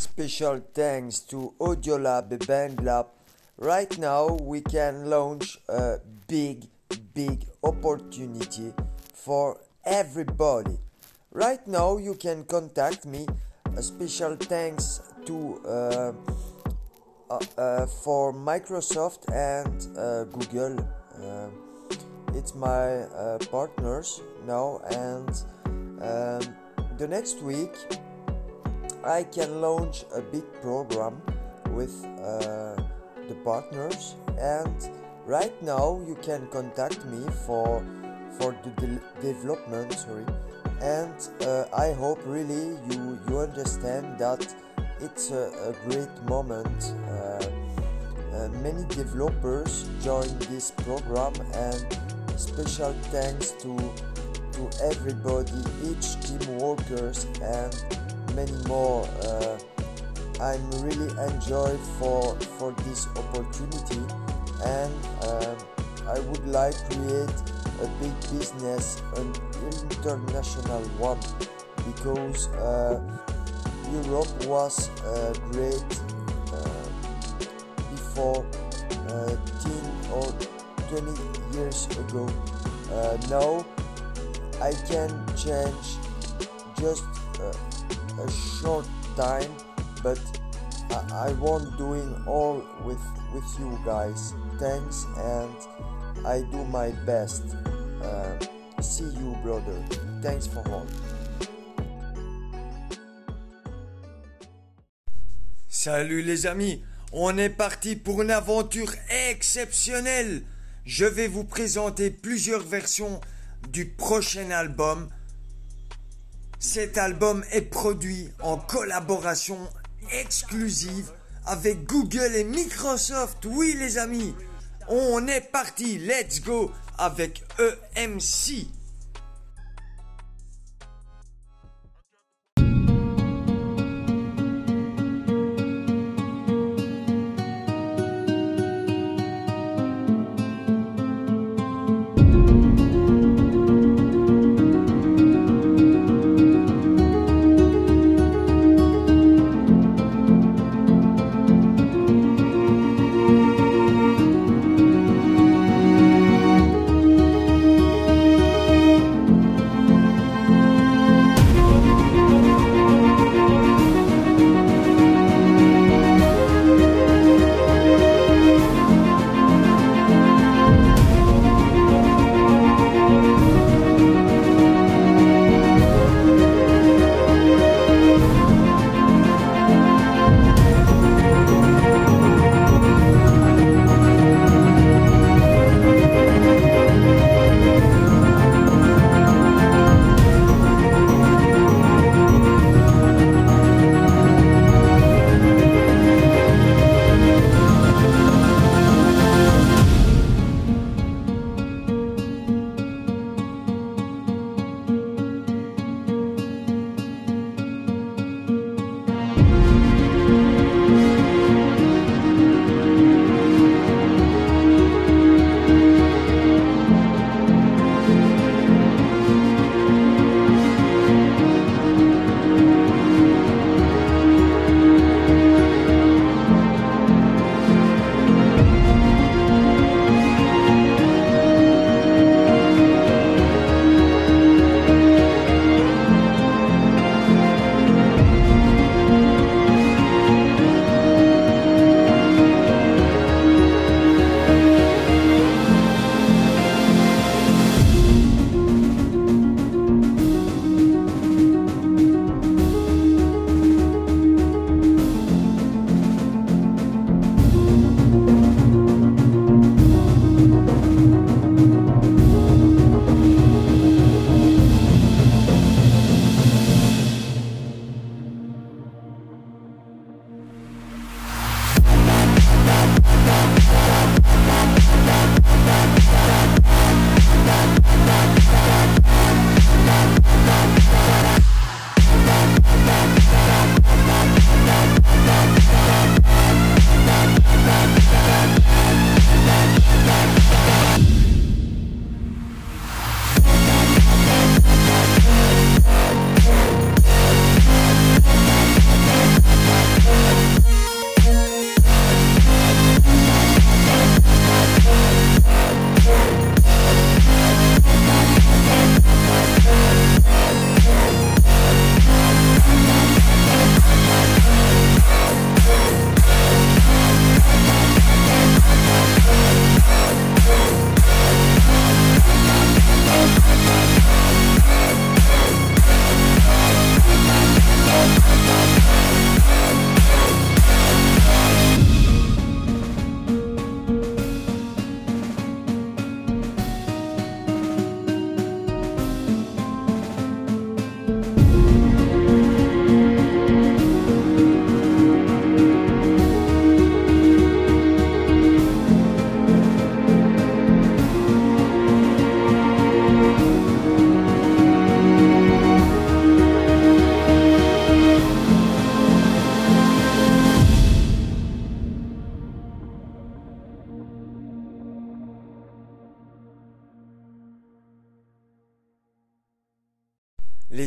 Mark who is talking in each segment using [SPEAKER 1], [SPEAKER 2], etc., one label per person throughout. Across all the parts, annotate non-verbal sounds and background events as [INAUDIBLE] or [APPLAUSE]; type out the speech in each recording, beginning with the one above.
[SPEAKER 1] Special thanks to Audiolab and BandLab. Right now, we can launch a big, big opportunity for everybody. Right now, you can contact me. A special thanks to uh, uh, uh, for Microsoft and uh, Google. Uh, it's my uh, partners now, and um, the next week I can launch a big program with uh, the partners. And right now you can contact me for for the de- development. Sorry, and uh, I hope really you you understand that it's a, a great moment. Uh, many developers join this program and special thanks to to everybody each team workers and many more uh, i'm really enjoyed for for this opportunity and um, i would like create a big business an international one because uh, europe was uh, great uh, before uh, 10 or 20 years ago. Uh, now i can change just uh, short time but I, I want doing all with with you guys. Thanks and i do my best. Uh, see you brother. Thanks for all.
[SPEAKER 2] Salut les amis, on est parti pour une aventure exceptionnelle. Je vais vous présenter plusieurs versions du prochain album. Cet album est produit en collaboration exclusive avec Google et Microsoft. Oui les amis, on est parti, let's go avec EMC.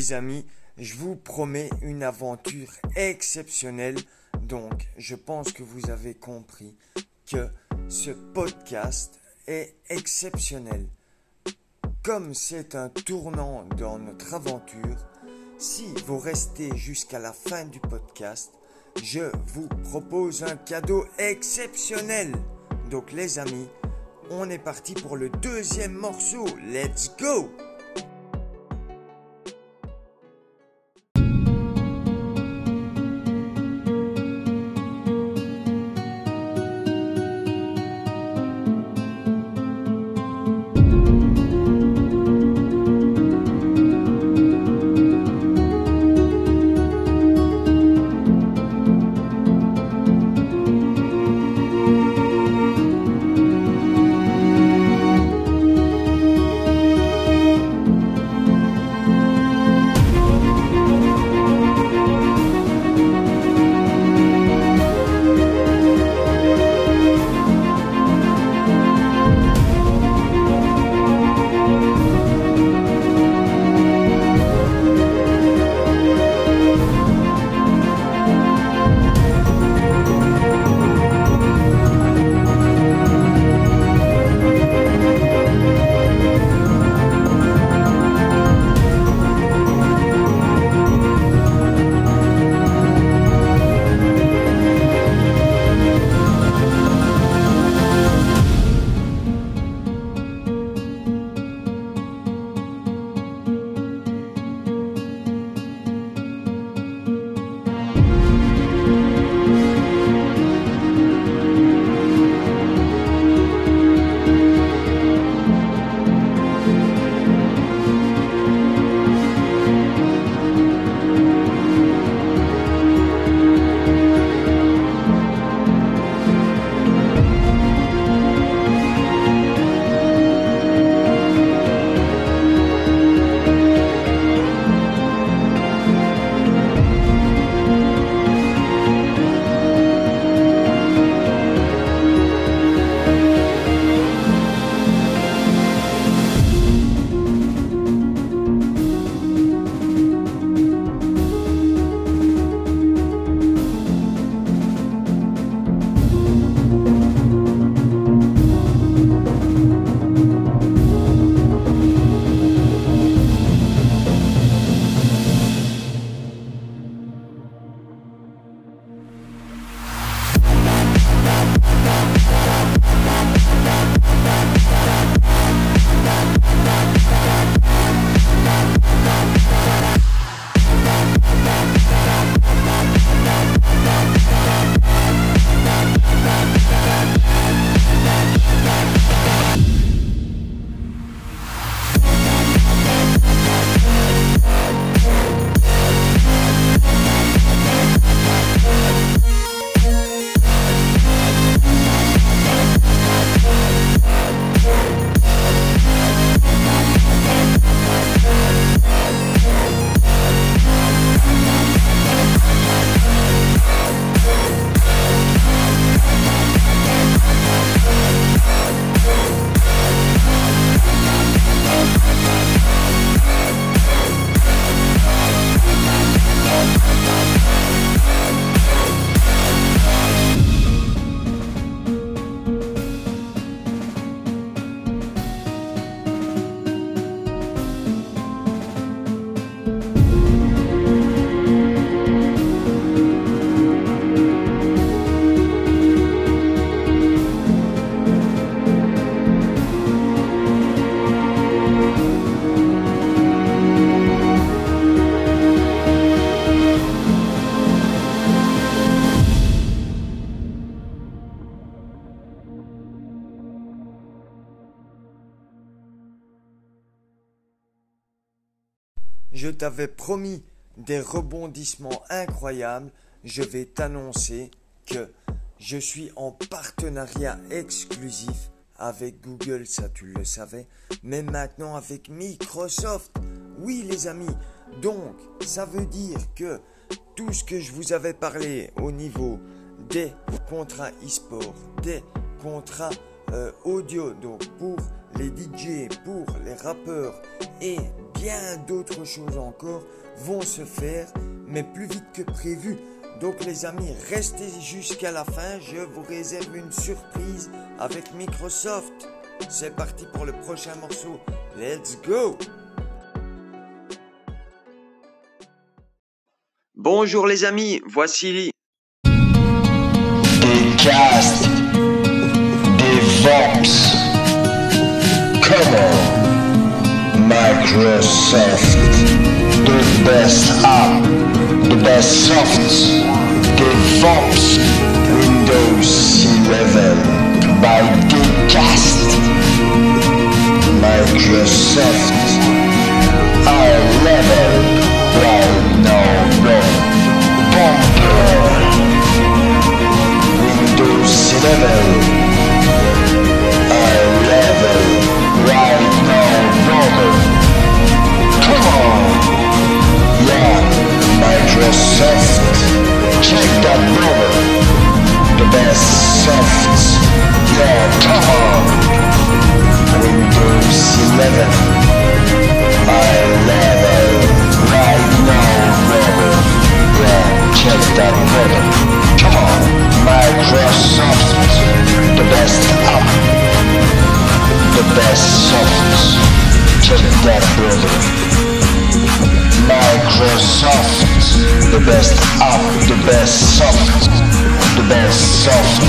[SPEAKER 1] Les amis, je vous promets une aventure exceptionnelle. Donc, je pense que vous avez compris que ce podcast est exceptionnel. Comme c'est un tournant dans notre aventure, si vous restez jusqu'à la fin du podcast, je vous propose un cadeau exceptionnel. Donc les amis, on est parti pour le deuxième morceau. Let's go promis des rebondissements incroyables. Je vais t'annoncer que je suis en partenariat exclusif avec Google, ça tu le savais, mais maintenant avec Microsoft. Oui les amis, donc ça veut dire que tout ce que je vous avais parlé au niveau des contrats e-sport, des contrats euh, audio, donc pour les DJ, pour les rappeurs et bien d'autres choses encore vont se faire, mais plus vite que prévu. Donc les amis, restez jusqu'à la fin, je vous réserve une surprise avec Microsoft. C'est parti pour le prochain morceau. Let's go Bonjour les amis, voici
[SPEAKER 3] des cast, des Vox. Microsoft, the best app, the best softs, des Vox, Windows 11 by Gcast. Microsoft, our level right now, no. Windows 11 Microsoft Check that brother The best softs Yeah come on. Windows 11 I level right now normal Yeah check that brother Come on. Microsoft, the best app, the best soft. Check that, brother. Microsoft, the best app, the best soft, the best softs.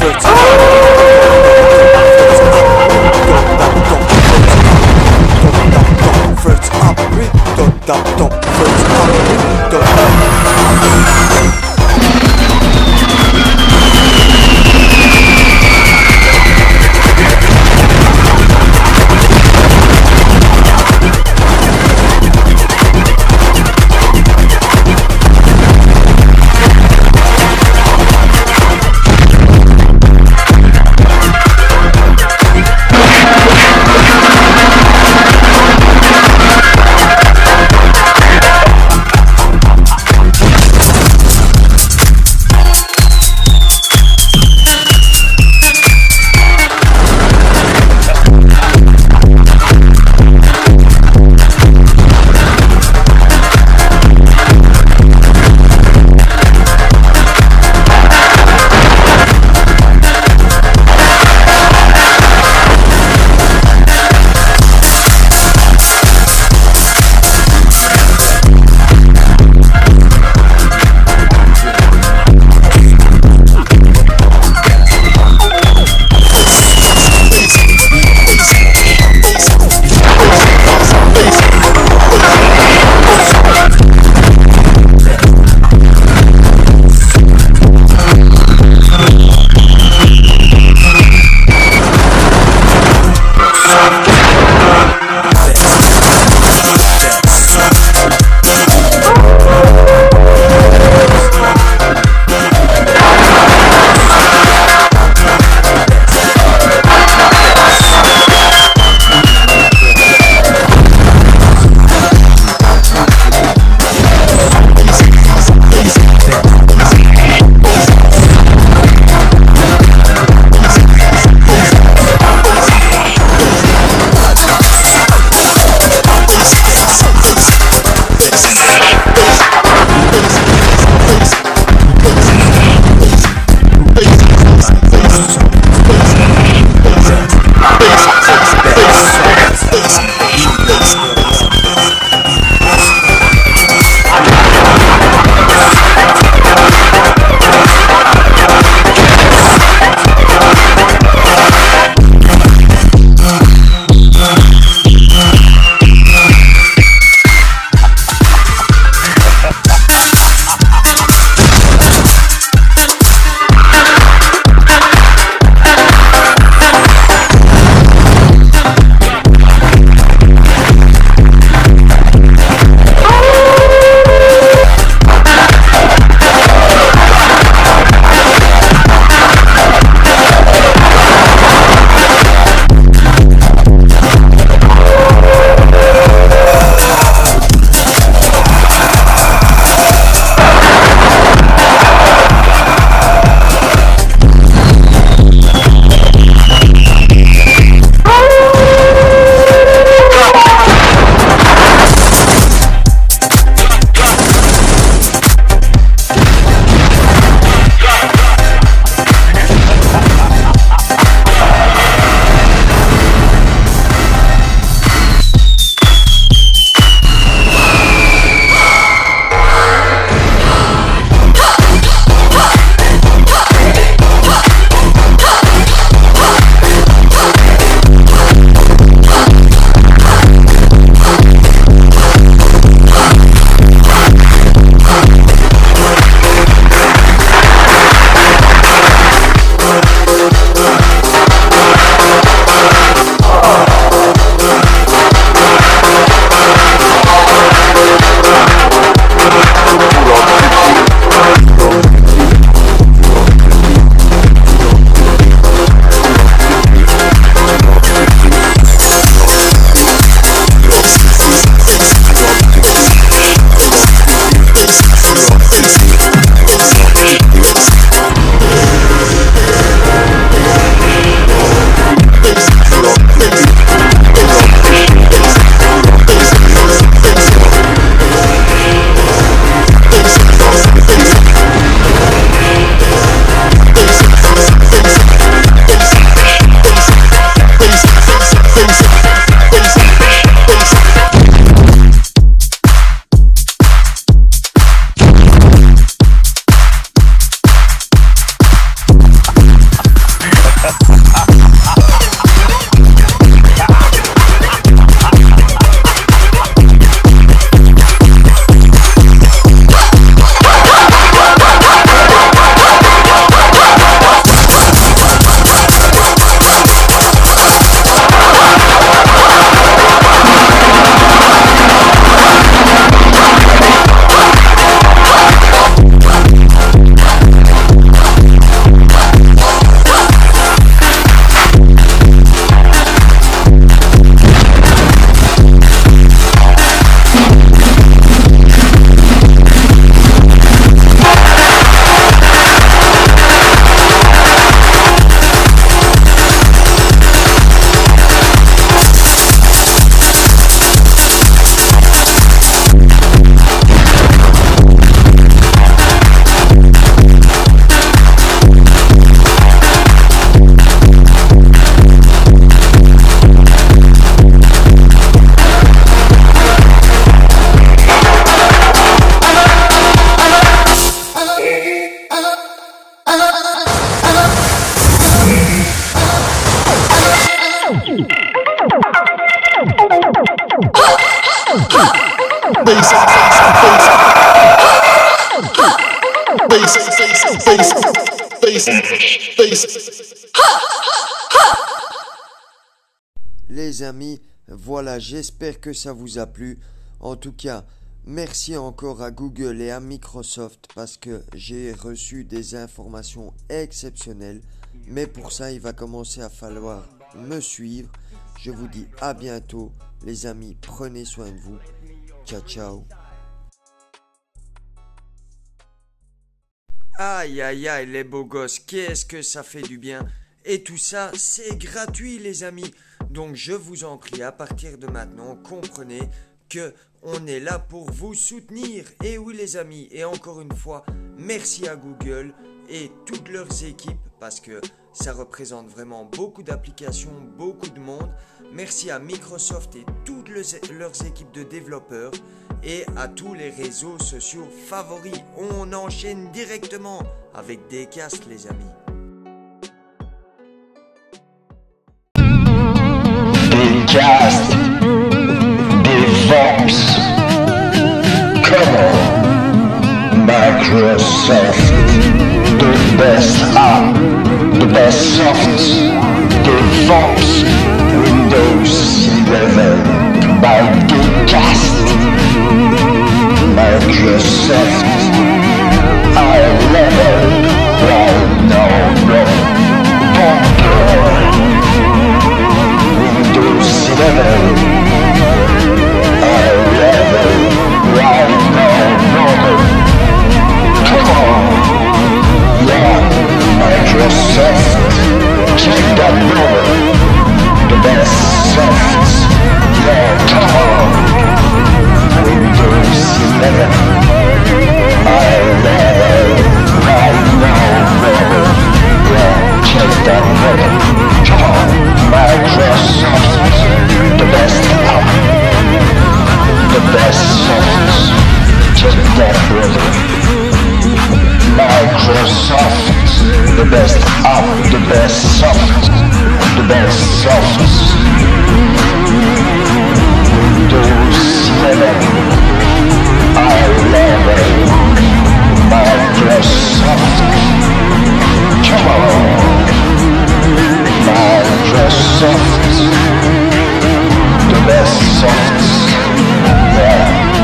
[SPEAKER 4] 就 j'espère que ça vous a plu. En tout cas, merci encore à Google et à Microsoft parce que j'ai reçu des informations exceptionnelles. Mais pour ça, il va commencer à falloir me suivre. Je vous dis à bientôt, les amis. Prenez soin de vous. Ciao, ciao.
[SPEAKER 1] Aïe aïe aïe les beaux gosses, qu'est-ce que ça fait du bien. Et tout ça, c'est gratuit les amis. Donc je vous en prie, à partir de maintenant, comprenez que on est là pour vous soutenir. Et oui les amis, et encore une fois, merci à Google et toutes leurs équipes parce que ça représente vraiment beaucoup d'applications, beaucoup de monde. Merci à Microsoft et toutes leurs équipes de développeurs et à tous les réseaux sociaux favoris. On enchaîne directement avec des casques les amis.
[SPEAKER 3] Just divorce. Come on, Microsoft, the best app, the best soft. Divorce, Windows 11 by Gcast. Microsoft, I love it. Come on, yeah, Microsoft best app The best soft Check that brother Microsoft The best app The best soft The best soft Windows 11 I love it. Microsoft Come on. Microsoft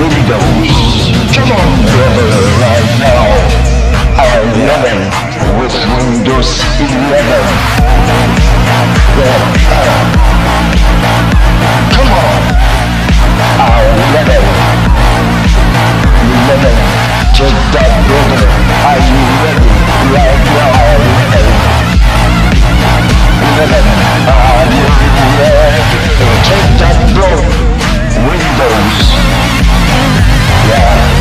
[SPEAKER 3] Windows. Come on, brother, right now. I with Windows eleven. Uh, come on. I that brother. Are you ready? Right now. Are you ready? Check that bro. Windows. Yeah,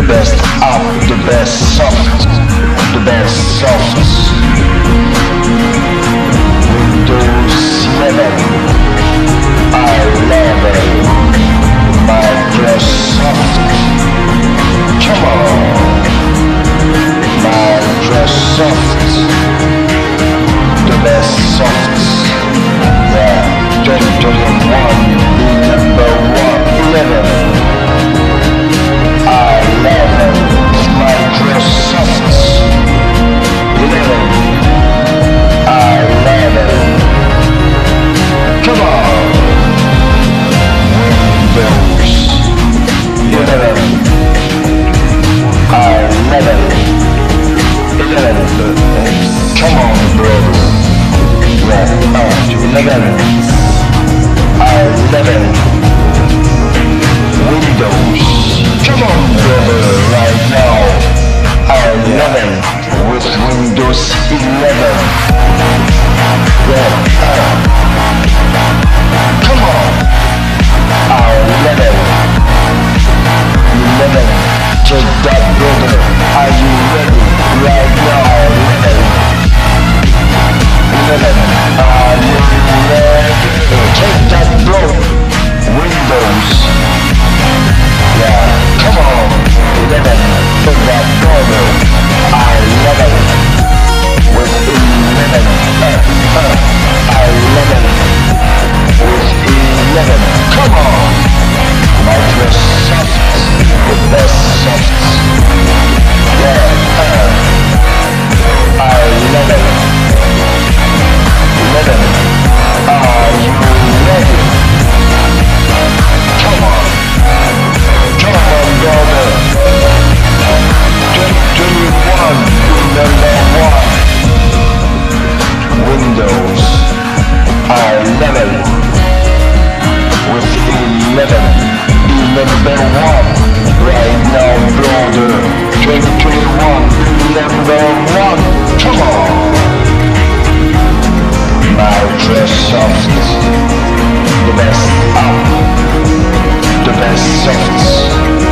[SPEAKER 3] the best app, the best soft, the best softs. Windows 11, I love it. Microsoft, come on. Microsoft, the best softs. Yeah, 2021, number one, 11. Yeah, uh, 11. I love it. Windows. Come on, brother, right now. It. With Windows 11. Yeah, uh, Come on. Take that brother. Are you ready? Right now. You? Take that bro. Windows. Yeah. Come on. That. I. With 11. Uh, uh, I level with 11. Come on! The best softs. Yeah, uh, I love it. Windows. Love it with 11 number one right now brother 2021 number one. Come on. Microsoft. The best app. The best softs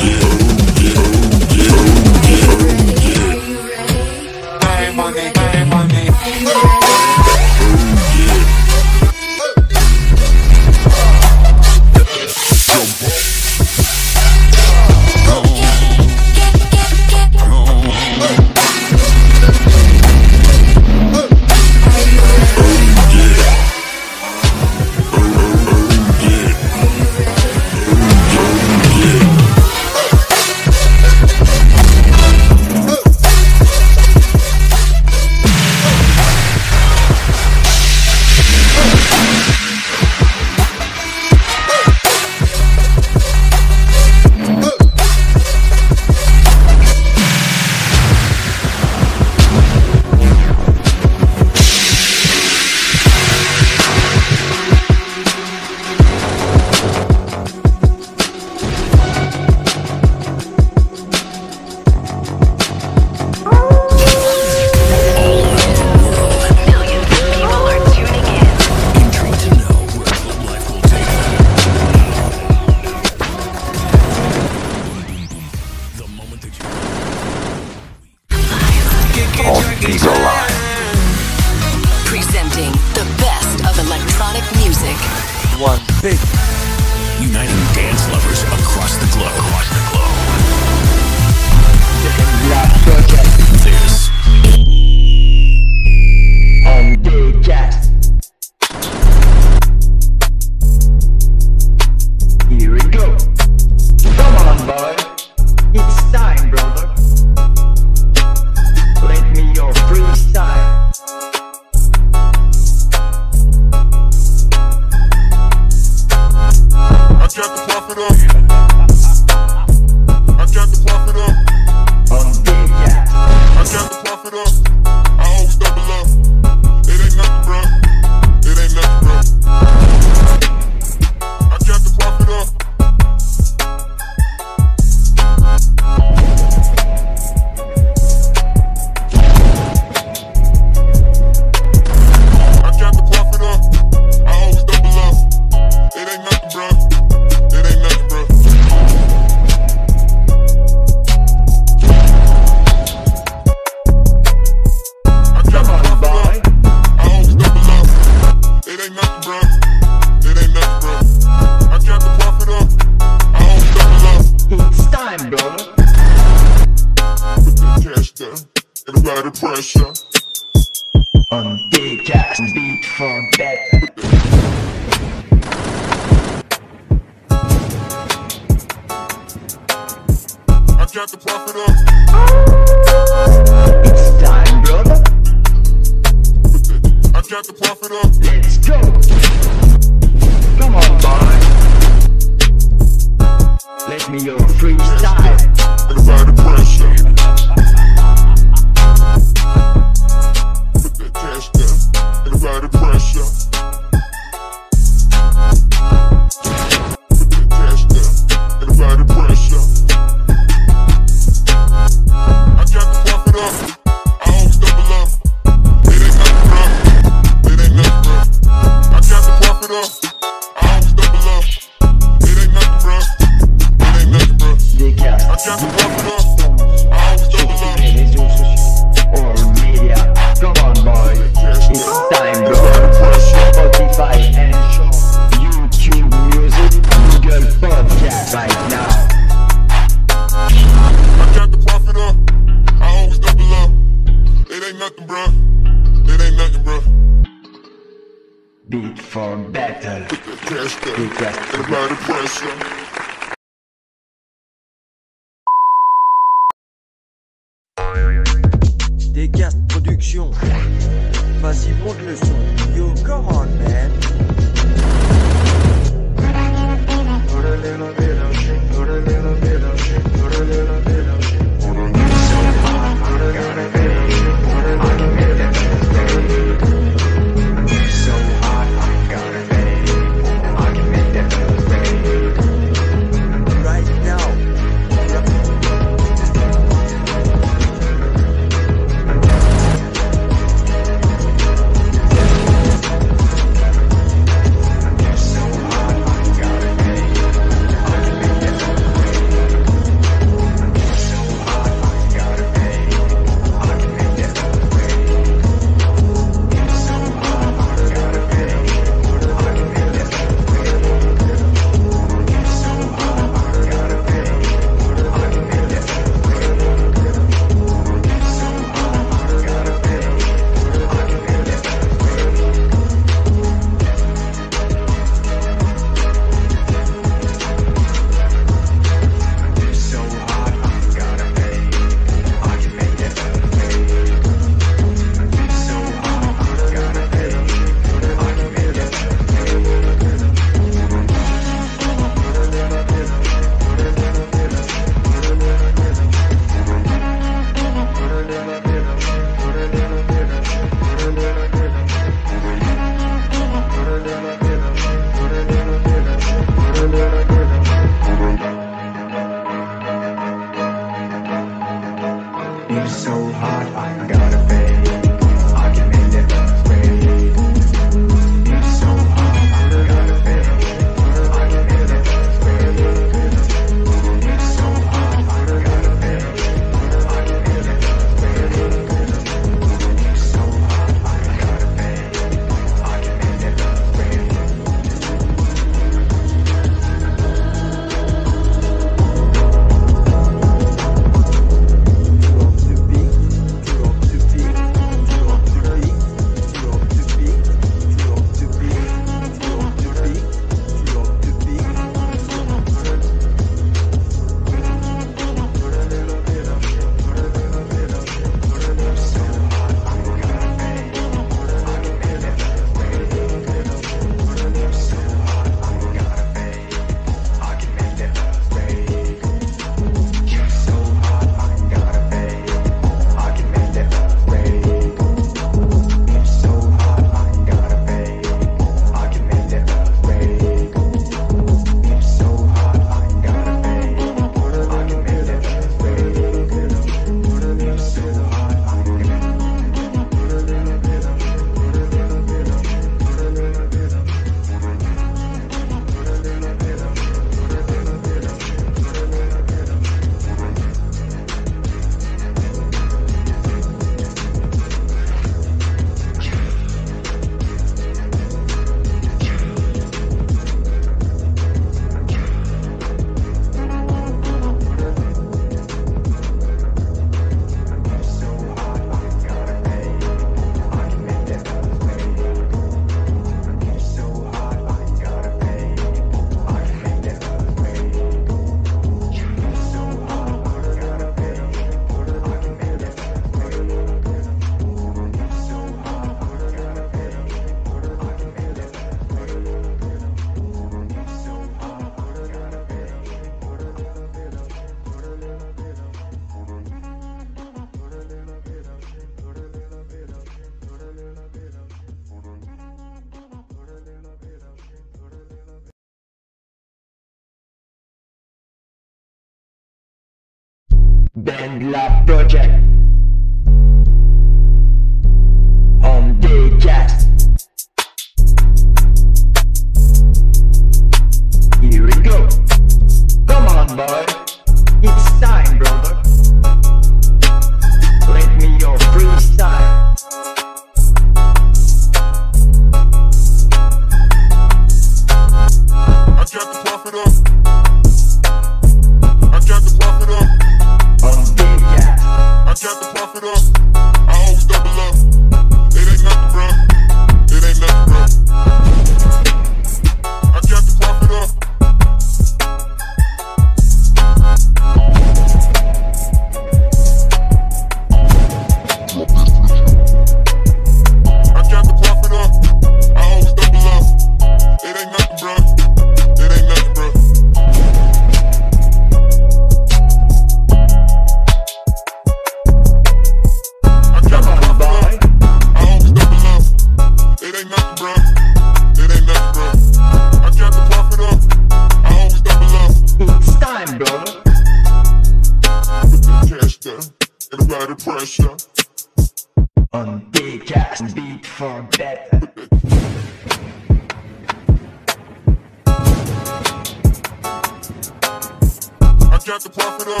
[SPEAKER 5] got the profit up.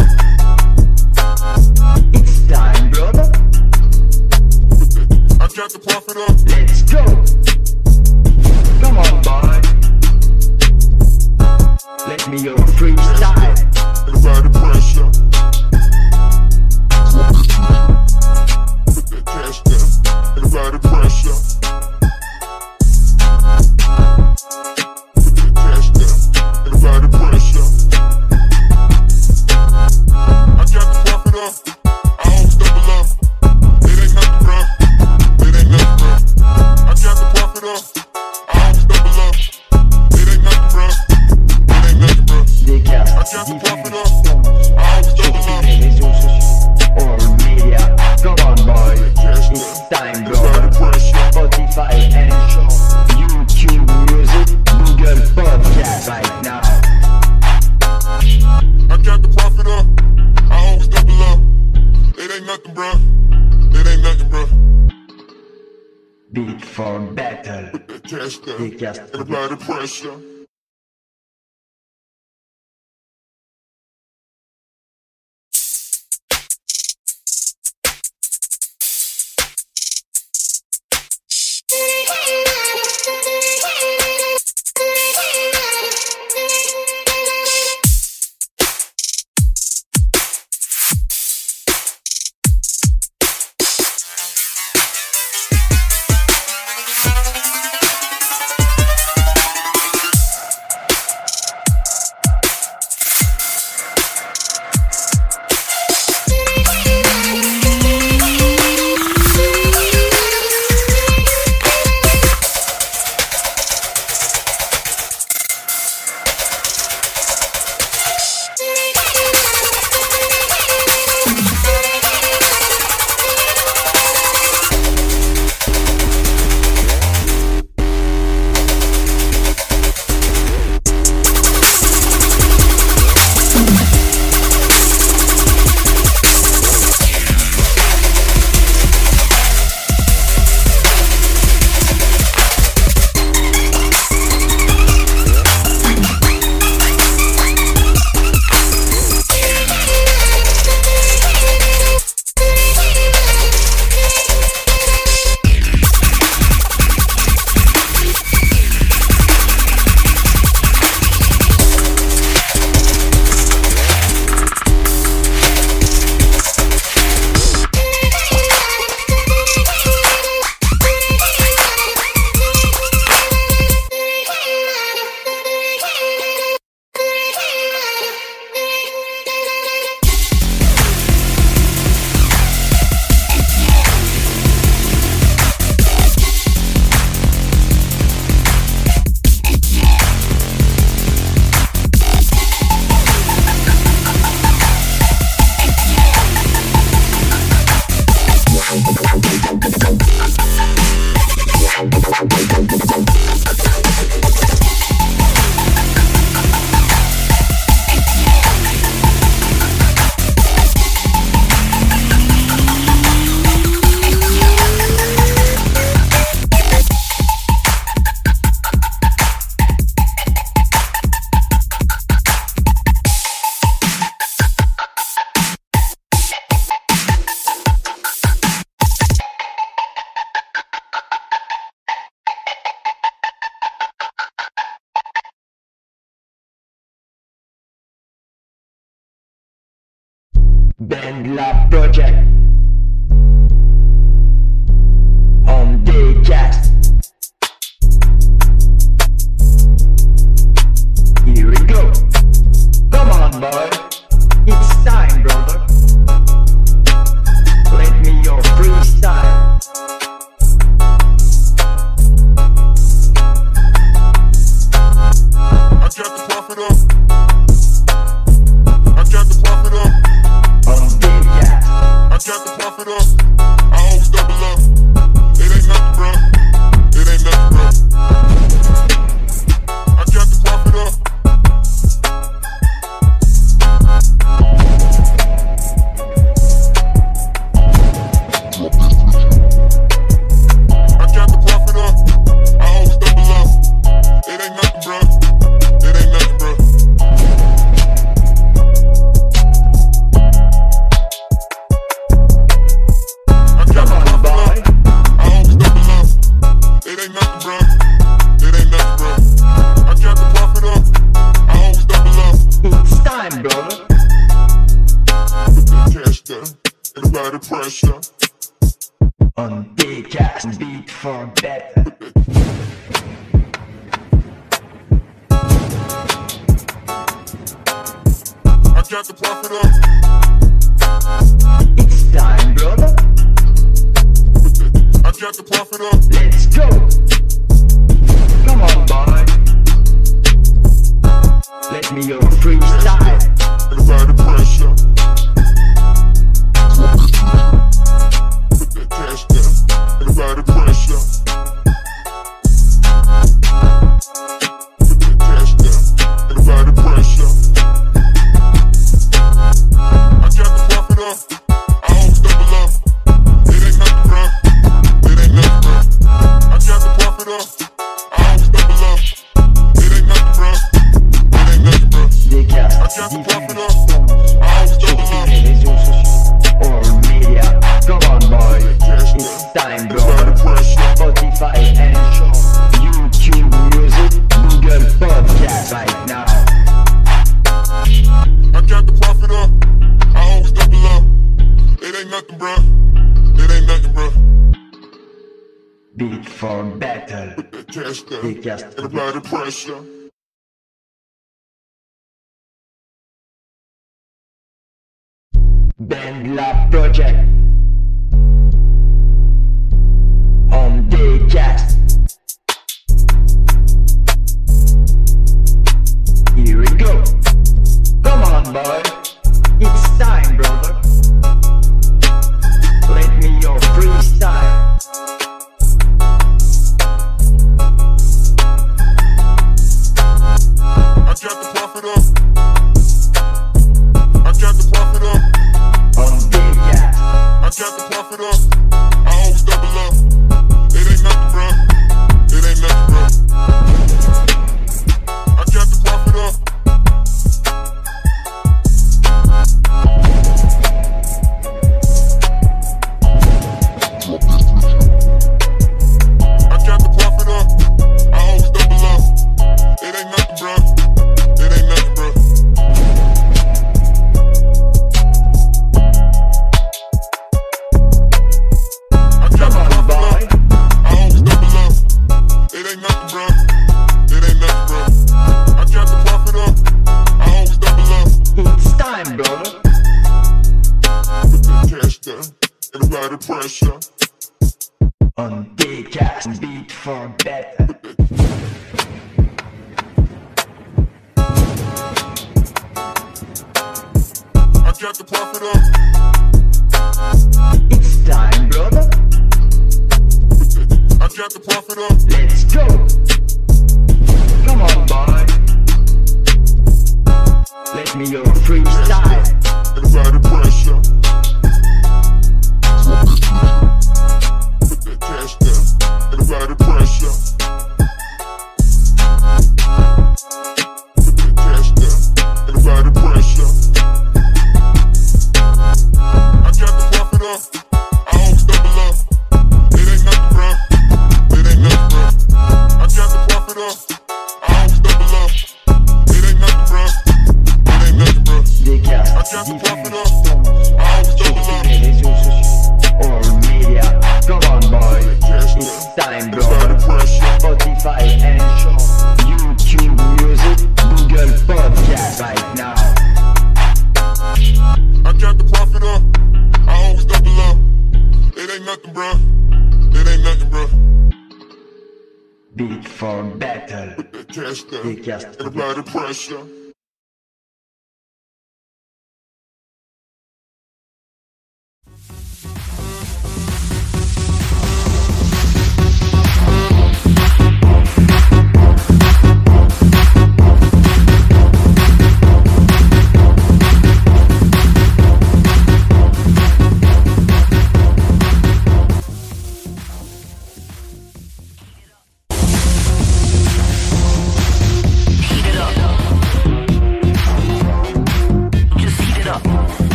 [SPEAKER 3] It's time, brother. [LAUGHS]
[SPEAKER 5] I got the profit up.
[SPEAKER 3] Let's go.
[SPEAKER 6] BandLab Project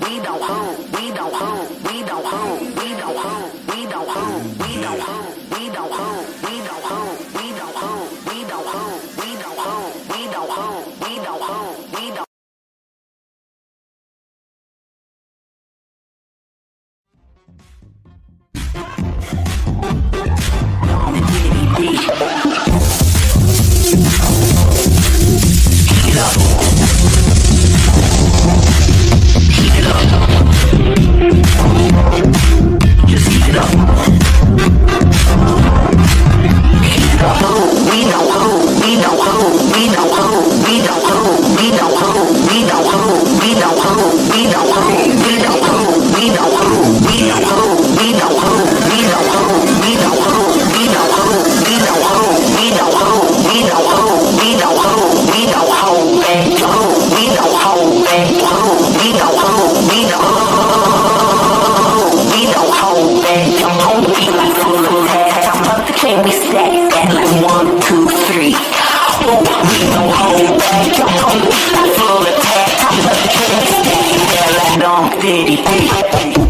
[SPEAKER 6] we
[SPEAKER 7] don't hold, we don't hold, we don't hold, we don't hold, we don't hold, we don't hold, we don't hold, we don't hold, we don't hold, we don't hold, we don't hold, we don't hold, we don't hold, we don't Beat. Get up. hey, hey, hey.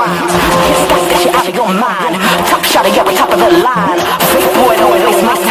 [SPEAKER 7] rhymes. Can't stop that shit out of your mind. Top shot of every top of the line. Fake boy, no, it's my